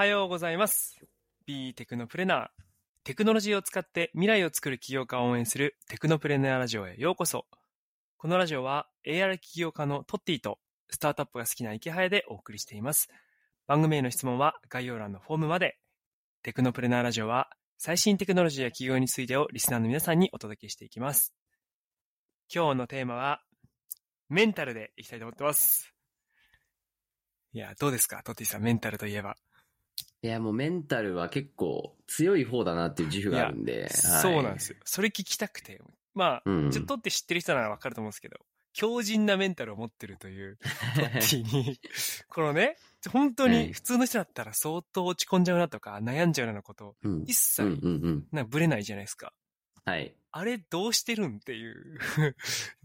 はようございます。B テクノプレナー。テクノロジーを使って未来を作る起業家を応援するテクノプレナーラジオへようこそ。このラジオは AR 起業家のトッティとスタートアップが好きな池早でお送りしています。番組への質問は概要欄のフォームまで。テクノプレナーラジオは最新テクノロジーや企業についてをリスナーの皆さんにお届けしていきます。今日のテーマはメンタルでいきたいと思ってます。いや、どうですか？トッティさん、メンタルといえば。いや、もうメンタルは結構強い方だなっていう自負があるんで。はいそうなんですよ。それ聞きたくて。まあ、うんちょっとって知ってる人ならわかると思うんですけど、強靭なメンタルを持ってるという、トッティに、このね、本当に普通の人だったら相当落ち込んじゃうなとか、悩んじゃうようなこと、うん一切、うんうんうん。なんかブレないじゃないですか。はい。あれどうしてるんっていう、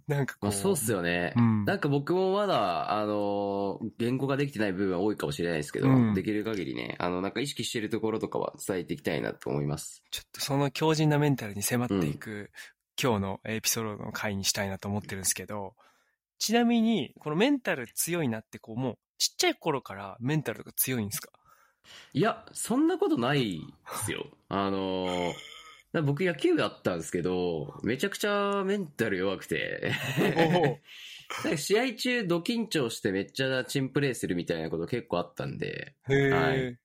なんかこう。まあ、そうっすよね。うんなんか僕もまだ、あのー言語ができてない部分は多いかもしれないですけど、うんできる限りね、あの、なんか意識してるところとかは伝えていきたいなと思います。ちょっとその強靭なメンタルに迫っていく、今日のエピソードの回にしたいなと思ってるんですけど、ちなみに、このメンタル強いなって、こう、もう、ちっちゃい頃からメンタルが強いんですか？いや、そんなことないですよ。あのー僕野球部だったんですけど、めちゃくちゃメンタル弱くて、試合中ド緊張してめっちゃチンプレーするみたいなこと結構あったんで、はい。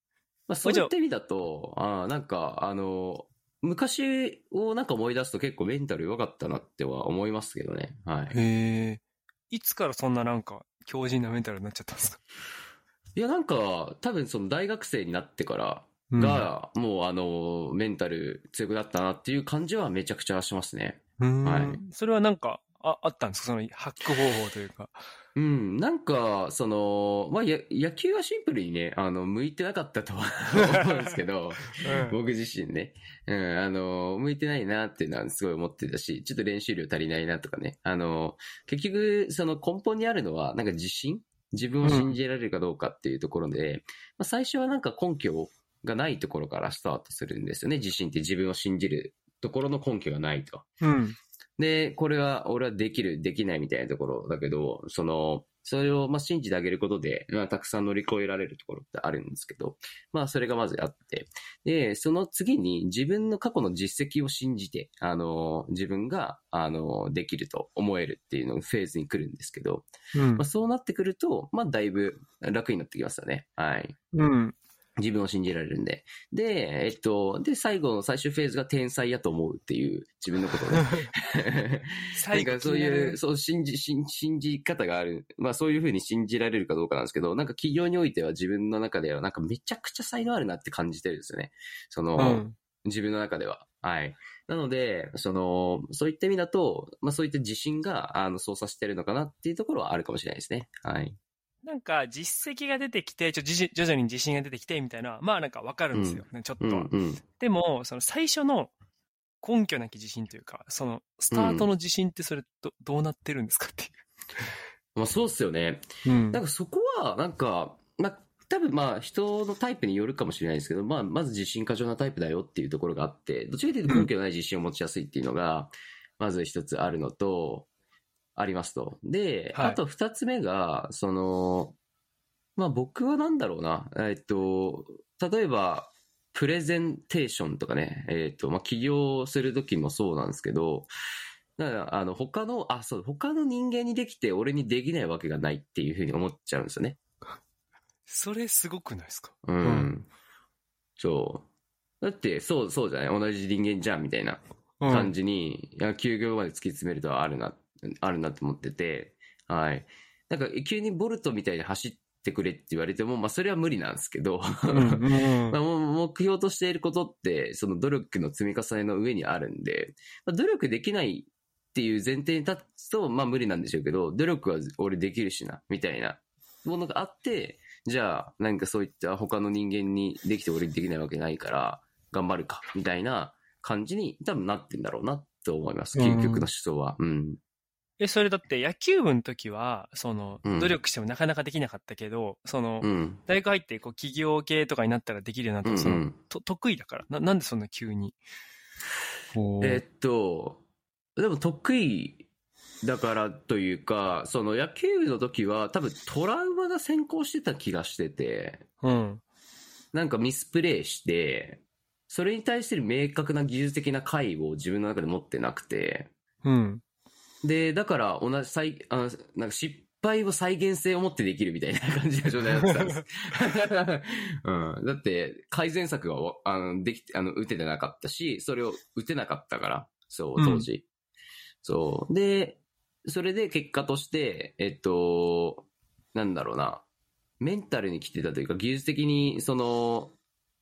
まあ、そういった意味だと、あ。ーなんか、あの、昔をなんか思い出すと結構メンタル弱かったなっては思いますけどね。はい。いつからそんななんか、強靭なメンタルになっちゃったんですか？いや、なんか、多分その大学生になってからが、もうあの、メンタル強くなったなっていう感じはめちゃくちゃしますね。うん、はい。それはなんか、あ、あったんですか？その、ハック方法というか。うん、なんか、その、まあ、や野球はシンプルにね、あの、向いてなかったとは思うんですけど、僕自身ね、うん、あの、向いてないなっていうのはすごい思ってたし、ちょっと練習量足りないなとかね、あの、結局、その根本にあるのは、なんか自信？自分を信じられるかどうかっていうところで、まあ、最初はなんか根拠がないところからスタートするんですよね。自信って自分を信じるところの根拠がないと。うん。で、これは俺はできる、できないみたいなところだけど、その、それをまあ信じてあげることで、まあ、たくさん乗り越えられるところってあるんですけど、まあそれがまずあって、で、その次に自分の過去の実績を信じて、あの、自分が、あの、できると思えるっていうのがフェーズに来るんですけど、うんまあ、そうなってくると、まあだいぶ楽になってきますよね。はい。うん。自分を信じられるんで。で、えっと、で、最後の最終フェーズが天才やと思うっていう自分のことをね。最後なんかそういう、そう、信じ、信信じ方がある。まあそういうふうに信じられるかどうかなんですけど、なんか企業においては自分の中ではなんかめちゃくちゃ才能あるなって感じてるんですよね。その、うん。自分の中では。はい。なので、その、そういった意味だと、まあそういった自信が、あの、操作してるのかなっていうところはあるかもしれないですね。はい。なんか、実績が出てきて、ちょ、徐々に自信が出てきて、みたいな、まあなんかわかるんですよ、ねちょっとは。でも、その最初の根拠なき自信というか、その、スタートの自信ってそれど、どうなってるんですかってい まあそうっすよね。う。うんなんかそこは、なんか、まあ、多分まあ人のタイプによるかもしれないですけど、まあまず自信過剰なタイプだよっていうところがあって、どちらかというと根拠のない自信を持ちやすいっていうのが、まず一つあるのと、ありますと。で、はいあと二つ目が、その、まあ僕はなんだろうな、えっと、例えば、プレゼンテーションとかね、えっと、まあ起業するときもそうなんですけど、だから、あの、他の、あ、そう、他の人間にできて俺にできないわけがないっていうふうに思っちゃうんですよね。それすごくないですか？うん。うんそう。だって、そう、そうじゃない？同じ人間じゃんみたいなうん感じに、いや休業まで突き詰めるとあるな、あるなって思ってて、はい。なんか、急にボルトみたいに走ってくれって言われても、まあ、それは無理なんですけど、まあ、目標としていることって、その努力の積み重ねの上にあるんで、まあ、努力できないっていう前提に立つと、まあ無理なんでしょうけど、努力は俺できるしな、みたいなものがあって、じゃあ、なんかそういった他の人間にできて俺にできないわけないから、頑張るか、みたいな感じに多分なってんだろうなと思います。究極の思想は。うん。え、それだって野球部の時は、その、うん努力してもなかなかできなかったけど、その、うん。大学入って、こう、企業系とかになったらできるようになったら、その、うんうんと得意だから。な、なんでそんな急に？えっと、でも得意だからというか、その野球部の時は多分トラウマが先行してた気がしてて、うん。なんかミスプレイして、それに対する明確な技術的な解を自分の中で持ってなくて、うん。で、だから同じ再、あの、なんか失敗を再現性を持ってできるみたいな 感じの状態だったんです。うん。だって、改善策が、あの、できて、あの、打ててなかったし、それを打てなかったから、そう、当時。そう。で、それで結果として、えっと、なんだろうな、メンタルに来てたというか、技術的に、その、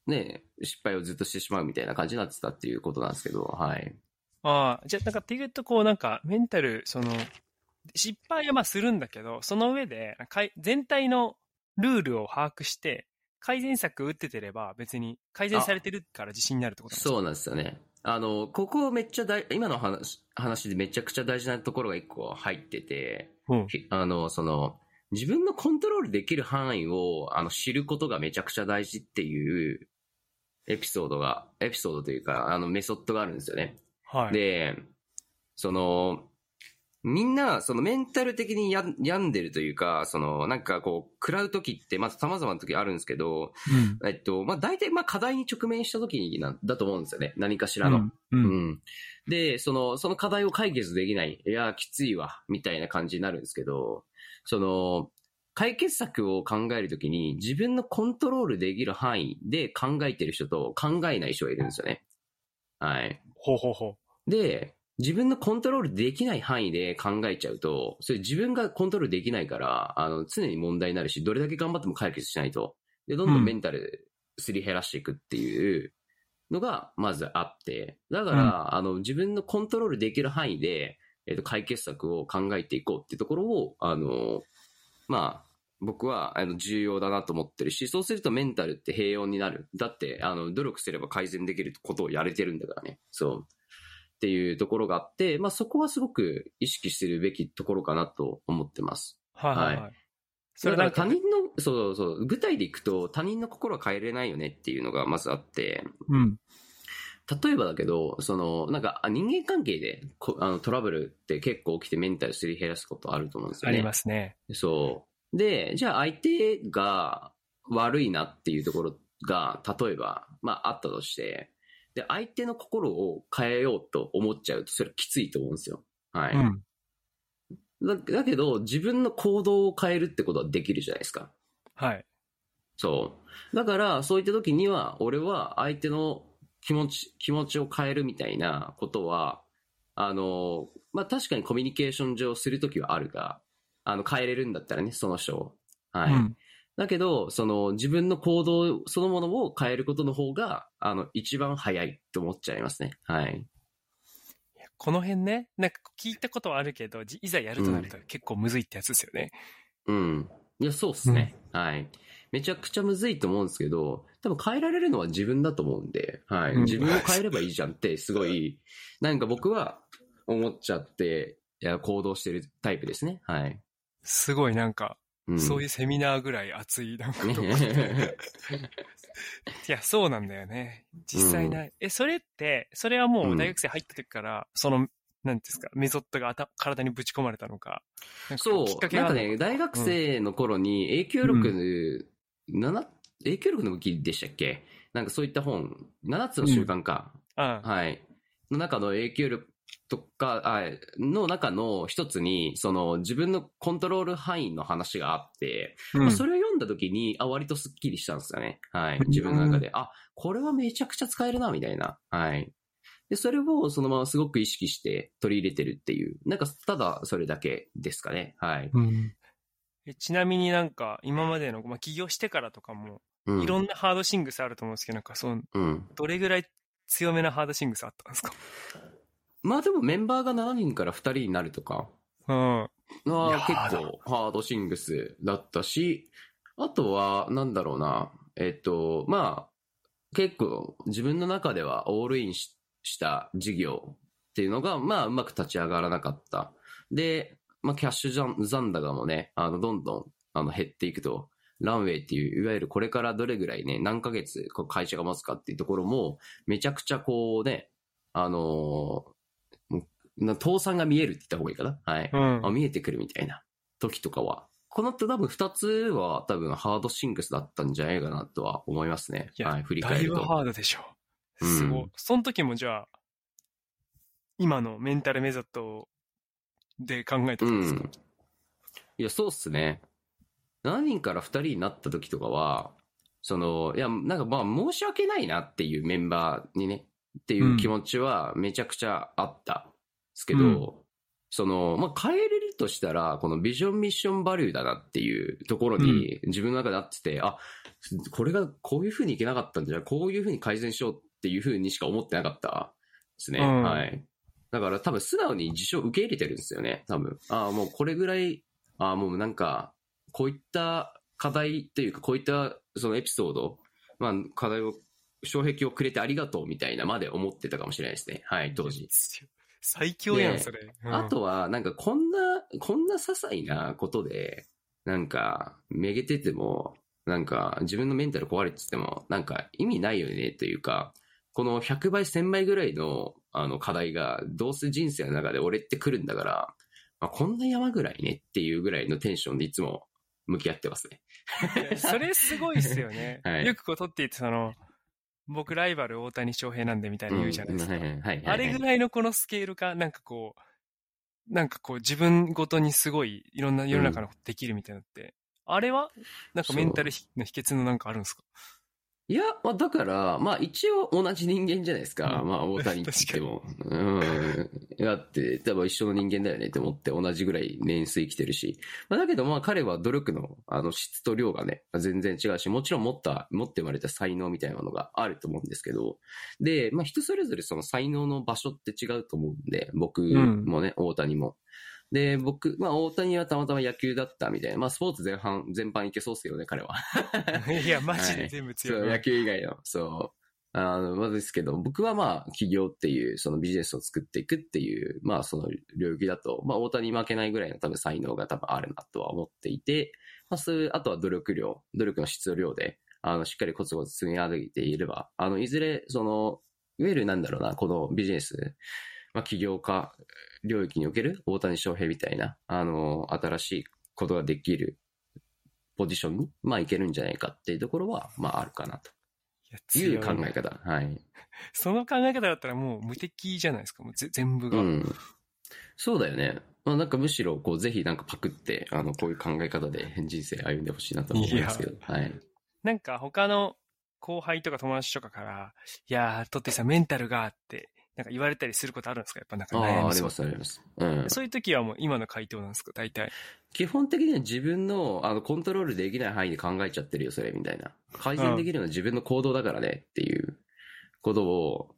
ね、失敗をずっとしてしまうみたいな感じになってたっていうことなんですけど、はい。ああ、じゃあ、なんかっていうと、こう、なんか、メンタル、その、失敗はまあするんだけど、その上で、かい全体のルールを把握して、改善策打っててれば、別に改善されてるから自信になるってことなんですかそうなんですよね。あの、ここめっちゃ大、今の話、話でめちゃくちゃ大事なところが一個入ってて、うん。ひあの、その、自分のコントロールできる範囲を、あの、知ることがめちゃくちゃ大事っていう、エピソードが、エピソードというか、あの、メソッドがあるんですよね。はい。で、その、みんな、そのメンタル的にや病んでるというか、その、なんかこう、食らう時って、まず様々な時あるんですけど、うん。えっと、まあ、大体、まあ、課題に直面した時になんだと思うんですよね。何かしらの。うん。う。うんん。で、その、その課題を解決できない。いや、きついわ。みたいな感じになるんですけど、その、解決策を考えるときに、自分のコントロールできる範囲で考えてる人と考えない人がいるんですよね。はい。ほうほうほで、自分のコントロールできない範囲で考えちゃうと、それ自分がコントロールできないから、あの、常に問題になるし、どれだけ頑張っても解決しないと。で、どんどんメンタルすり減らしていくっていうのが、まずあって。だから、あの、自分のコントロールできる範囲で、えっ、と、解決策を考えていこうっていうところを、あの、まあ、僕は、あの、重要だなと思ってるし、そうするとメンタルって平穏になる。だって、あの、努力すれば改善できることをやれてるんだからね。そう。っていうところがあって、まあそこはすごく意識するべきところかなと思ってます。う。はいはいはい。はそれだから他、人の、そうそう、具体でいくと他人の心は変えれないよねっていうのがまずあって、うん。例えばだけど、その、なんかあ人間関係でこあのトラブルって結構起きてメンタルすり減らすことあると思うんですよね。ありますね。そう。で、じゃあ相手が悪いなっていうところが、例えば、まああったとして、で、相手の心を変えようと思っちゃうと、それきついと思うんですよ。はい。うん。だだけど、自分の行動を変えるってことはできるじゃないですか。はい。そう。だから、そういった時には、俺は相手の気持ち、気持ちを変えるみたいなことは、あの、まあ、確かにコミュニケーション上するときはあるが、あの、変えれるんだったらね、その人を。はい。うん。だけど、その、自分の行動そのものを変えることの方が、あの、一番早いと思っちゃいますね。はい。この辺ね、なんか聞いたことはあるけど、じいざやるとなると結構むずいってやつですよね。うん。いや、そうっすね。はい。めちゃくちゃむずいと思うんですけど、多分変えられるのは自分だと思うんで、はい。うん自分を変えればいいじゃんって、すごい、なんか僕は思っちゃって、いや、行動してるタイプですね。はい。すごいなんか、うん、そういうセミナーぐらい熱いなんかとこね いや、そうなんだよね。実際な、え、それって、それはもう大学生入った時から、その、なんですか、メソッドが頭体にぶち込まれたのか。そう。なんかね、大学生の頃に影響力、7影響力の武器でしたっけ？なんかそういった本、7つの習慣か。あはい。の中の影響力とか、あの中の一つに、その自分のコントロール範囲の話があって、うんまあそれを読んだ時に、あ、割とスッキリしたんですよね。はい。自分の中で、あ、これはめちゃくちゃ使えるな、みたいな。はい。で、それをそのまますごく意識して取り入れてるっていう、なんかただそれだけですかね。はい。うんえちなみになんか、今までの、まあ、起業してからとかも、うん。いろんなハードシングスあると思うんですけど、なんか、その、うん。どれぐらい強めなハードシングスあったんですか？まあでもメンバーが7人から2人になるとか、うん。まいやあ、結構ハードシングスだったし、あとは、なんだろうな、えっと、まあ、結構自分の中ではオールインしした事業っていうのが、まあ、うまく立ち上がらなかった。で、まあ、キャッシュ残残高もね、あの、どんどん、あの、減っていくと、ランウェイっていう、いわゆるこれからどれぐらいね、何ヶ月こう会社が持つかっていうところも、めちゃくちゃこうね、あのーな倒産が見えるって言った方がいいかな？はい。うん。あ見えてくるみたいな時とかはこの多分二つは多分ハードシングスだったんじゃないかなとは思いますね。いやはい、振りだ返ると。いぶハードでしょ。すごい。うんその時もじゃあ、今のメンタルメソッドで考えたんですか、うんいや、そうっすね。7人から2人になった時とかは、その、いや、なんかまあ申し訳ないなっていうメンバーにね、っていう気持ちはめちゃくちゃあったんですけど、うんその、まあ変えれるとしたら、このビジョンミッションバリューだなっていうところに自分の中であってて、あ、これがこういう風にいけなかったんじゃ、こういう風に改善しようっていう風にしか思ってなかったですね。うんはい。だから多分素直に事象を受け入れてるんですよね、多分。ああ、もうこれぐらい、ああ、もうなんか、こういった課題っていうか、こういったそのエピソード、まあ課題を、障壁をくれてありがとうみたいなまで思ってたかもしれないですね。はい、当時。最強やん、でそれ。うんあとは、なんかこんな、こんな些細なことで、なんか、めげてても、なんか自分のメンタル壊れてても、なんか意味ないよねというか、この100倍、1000倍ぐらいのあの課題が、どうせ人生の中で俺って来るんだから、まあ、こんな山ぐらいねっていうぐらいのテンションでいつも向き合ってますね。それすごいっすよね。はいよくこう取っていて、その、僕ライバル大谷翔平なんでみたいな言うじゃないですか。うんはいはいはいはい。あれぐらいのこのスケールか、なんかこう、なんかこう自分ごとにすごいいろんな世の中のことできるみたいなのって、あれは？なんかメンタルの秘訣のなんかあるんですか？いや、まあ、だから、まあ一応同じ人間じゃないですか。うんまあ大谷って言っても。うん。だって、多分一緒の人間だよねって思って同じぐらい年数生きてるし。まあだけどまあ彼は努力のあの質と量がね、全然違うし、もちろん持った、持って生まれた才能みたいなものがあると思うんですけど。で、まあ人それぞれその才能の場所って違うと思うんで、僕もね、大谷も。で、僕、まあ大谷はたまたま野球だったみたいな。まあスポーツ前半、全般いけそうっすよね、彼は。いや、マジで全部強い。そう、野球以外の、そう。あの、まあですけど、僕はまあ、企業っていう、そのビジネスを作っていくっていう、まあ、その領域だと、まあ、大谷に負けないぐらいの多分才能が多分あるなとは思っていて、まあ、そういう、あとは努力量、努力の質と量で、あの、しっかりコツコツ積み上げていれば、あの、いずれ、その、いわゆるなんだろうな、このビジネス、まあ、起業家領域における大谷翔平みたいな、あの、新しいことができるポジションに、まあ、いけるんじゃないかっていうところは、まあ、あるかなという考え方。はい。その考え方だったらもう無敵じゃないですか、もうぜ全部が。うん。そうだよね。まあ、なんかむしろ、こう、ぜひなんかパクって、あの、こういう考え方で人生歩んでほしいなと思いますけど。はい。なんか他の後輩とか友達とかから、いやー、トッティさんメンタルがって、なんか言われたりすることあるんですか？やっぱなんか悩みそうあります、あります。うん。そういう時はもう今の回答なんですか？大体。基本的には自分の、あの、コントロールできない範囲で考えちゃってるよ、それ、みたいな。改善できるのは自分の行動だからね、っていうことを、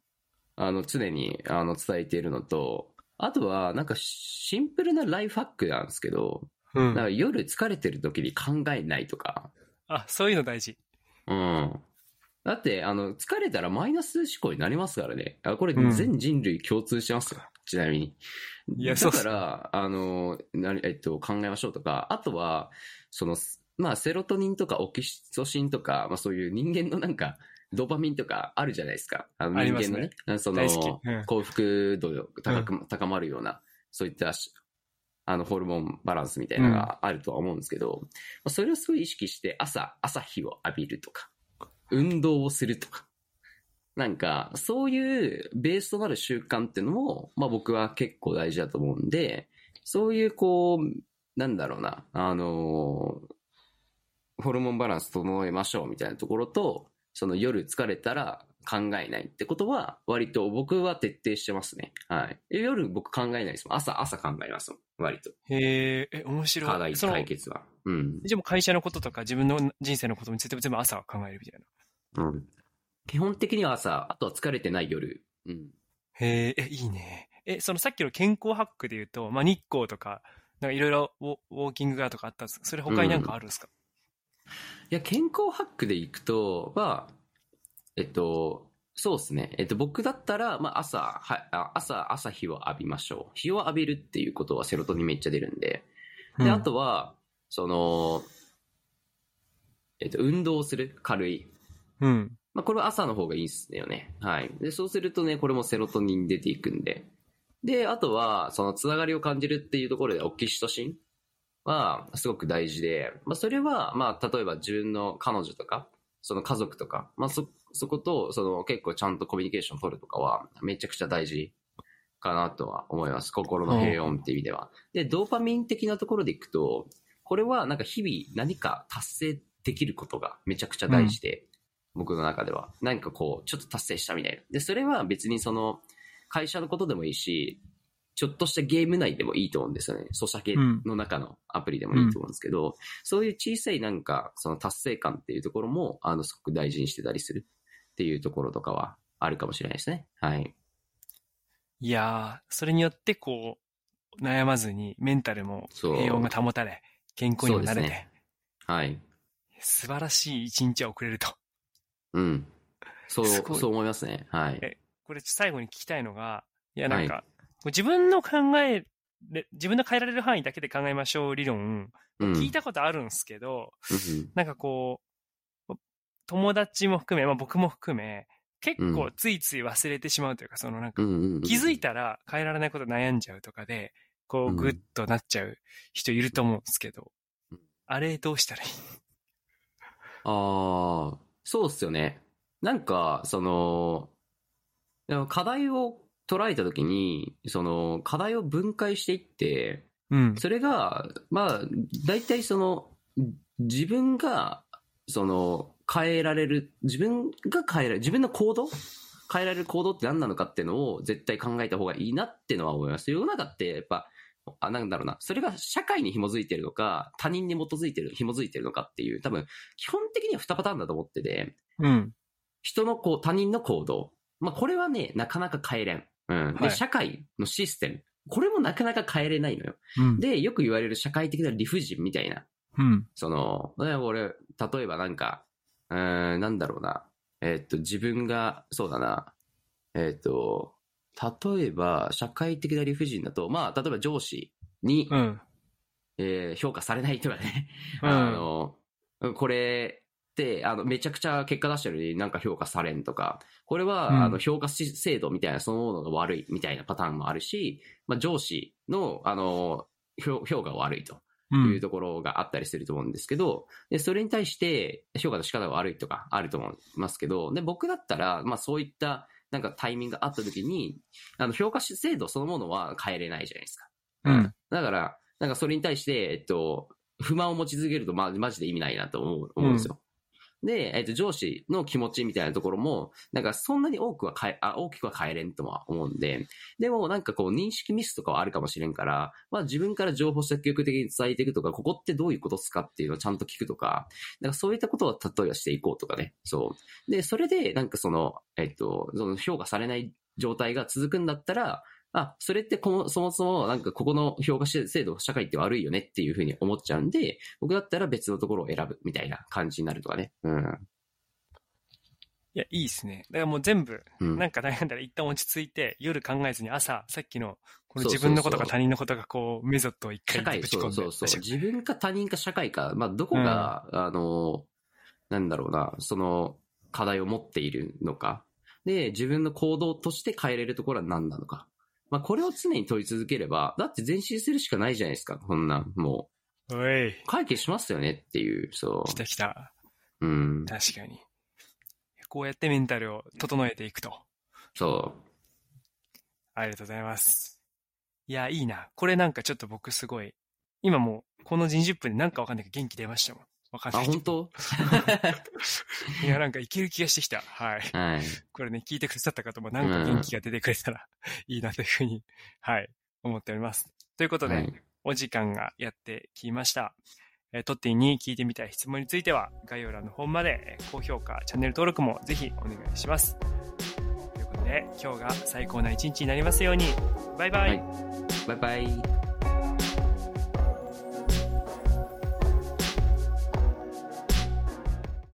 あの、常に、あの、伝えているのと、あとは、なんか、シンプルなライフハックなんですけど、うんなんか夜疲れてる時に考えないとか、あ、そういうの大事。うん。だって、あの、疲れたらマイナス思考になりますからね。あこれうん全人類共通してますよ。ちなみに。だいやそうっすから、あの、なえっと、考えましょうとか、あとは、その、まあ、セロトニンとかオキシトシンとか、まあ、そういう人間のなんか、ドーパミンとかあるじゃないですか。あの人間のね。あそのきうん、幸福度が高く、高まるような、そういったし、あの、ホルモンバランスみたいなのがあるとは思うんですけど、まあそれをすごい意識して、朝、朝日を浴びるとか、運動をするとか、なんか、そういうベースとなる習慣っていうのも、まあ僕は結構大事だと思うんで、そういうこう、なんだろうな、あのホルモンバランス整えましょうみたいなところと、その夜疲れたら考えないってことは、割と僕は徹底してますね。はい。夜僕考えないですもん。朝、朝考えますもん。割と。へえ、え、面白い。課題解決は。うん。じゃあもう会社のこととか自分の人生のことについても全部朝考えるみたいな。うん。基本的には朝、あとは疲れてない夜。うん。へえ、え、いいね。え、そのさっきの健康ハックで言うと、まあ、日光とか、なんかいろいろウォーキングがとかあったんですそれ他になんかあるんですか、いや、健康ハックでいくと、は、えっと、そうですね。えっと、僕だったら、まあ、朝、は、あ朝、朝日を浴びましょう。日を浴びるっていうことはセロトニンめっちゃ出るんで。で、うんあとは、その、えっと、運動する。軽い。うん。まあ、これは朝の方がいいっすよね。はい。で、そうするとね、これもセロトニン出ていくんで。で、あとは、そのつながりを感じるっていうところで、オキシトシンはすごく大事で、まあ、それは、まあ、例えば自分の彼女とか、その家族とか、まあ、そ、そこと、その結構ちゃんとコミュニケーション取るとかは、めちゃくちゃ大事かなとは思います。心の平穏っていう意味では。で、ドーパミン的なところでいくと、これはなんか日々何か達成できることがめちゃくちゃ大事で、うん、僕の中では。何かこう、ちょっと達成したみたいな。で、それは別にその、会社のことでもいいし、ちょっとしたゲーム内でもいいと思うんですよね。ソシャゲの中のアプリでもいいと思うんですけど、うん、そういう小さいなんか、その達成感っていうところも、あの、すごく大事にしてたりするっていうところとかはあるかもしれないですね。はい。いやー、それによってこう、悩まずにメンタルも平穏が保たれ、健康にもなれて、ね、はい。素晴らしい一日は送れると。うん。そう、そう思いますね。はい。え、これ最後に聞きたいのが、いやなんか、はい、自分の考え、自分の変えられる範囲だけで考えましょう理論、聞いたことあるんですけど、うん、なんかこう、友達も含め、まあ僕も含め、結構ついつい忘れてしまうというか、そのなんか、気づいたら変えられないこと悩んじゃうとかで、こうグッとなっちゃう人いると思うんですけど、あれどうしたらいい？ああ、そうっすよね。なんか、その、課題を捉えたときに、その、課題を分解していって、うん、それが、まあ、大体その、自分が、その、変えられる、自分が変えられる、自分の行動変えられる行動って何なのかっていうのを絶対考えた方がいいなっていうのは思います。世の中ってやっぱ、あ、なんだろうな。それが社会に紐づいてるのか、他人に基づいてる、紐づいてるのかっていう、多分、基本的には2パターンだと思ってて、うん。人のこう、他人の行動。まあ、これはね、なかなか変えれん。うん。で、はい、社会のシステム。これもなかなか変えれないのよ。うん、で、よく言われる社会的な理不尽みたいな。うん。その、俺、例えばなんか、うん、なんだろうな。えー、っと、自分が、そうだな。えー、っと、例えば、社会的な理不尽だと、まあ、例えば上司に、うん、えー、評価されないとかね。うん、あの、これって、あの、めちゃくちゃ結果出してるのになんか評価されんとか、これは、うん、あの、評価制度みたいなそのものが悪いみたいなパターンもあるし、まあ、上司の、あの、評価が悪いと。いうところがあったりすると思うんですけど、で、それに対して評価の仕方が悪いとかあると思いますけど、で、僕だったら、まあそういったなんかタイミングがあった時に、あの、評価制度そのものは変えれないじゃないですか。うん。だから、なんかそれに対して、えっと、不満を持ち続けると、ま、マジで意味ないなと思う、思うんですよ。で、えっと、上司の気持ちみたいなところも、なんかそんなに多くは変え、あ、大きくは変えれんとは思うんで、でもなんかこう認識ミスとかはあるかもしれんから、まあ自分から情報積極的に伝えていくとか、ここってどういうことですかっていうのをちゃんと聞くとか、なんかそういったことを例えばしていこうとかね。そう。で、それでなんかその、えっと、その評価されない状態が続くんだったら、あ、それってこの、そもそもなんかここの評価制度、社会って悪いよねっていうふうに思っちゃうんで、僕だったら別のところを選ぶみたいな感じになるとかね。うん。いや、いいですね。だからもう全部、なんか悩んだら一旦落ち着いて、夜考えずに朝、さっきの、この自分のことか他人のことがこう、メソッドを一回ぶち込んで。そうそうそう。自分か他人か社会か、まあ、どこが、うん、あの、なんだろうな、その、課題を持っているのか。で、自分の行動として変えれるところは何なのか。まあ、これを常に問い続ければ、だって前進するしかないじゃないですか、こんなん、もう。おい。解決しますよねっていう、そう。来た来た。うん。確かに。こうやってメンタルを整えていくと。そう。ありがとうございます。いや、いいな。これなんかちょっと僕すごい、今もう、この20分でなんかわかんないけど元気出ましたもん。わかんない。あ、本当？いや、なんかいける気がしてきた。はい。はい。これね、聞いてくださった方もなんか元気が出てくれたら、いいなというふうに、はい、思っております。ということで、はい、お時間がやってきました。えー、トッティに聞いてみたい質問については、概要欄の方まで、え高評価、チャンネル登録もぜひお願いします。ということで、今日が最高な一日になりますように。バイバイ。はい、バイバイ。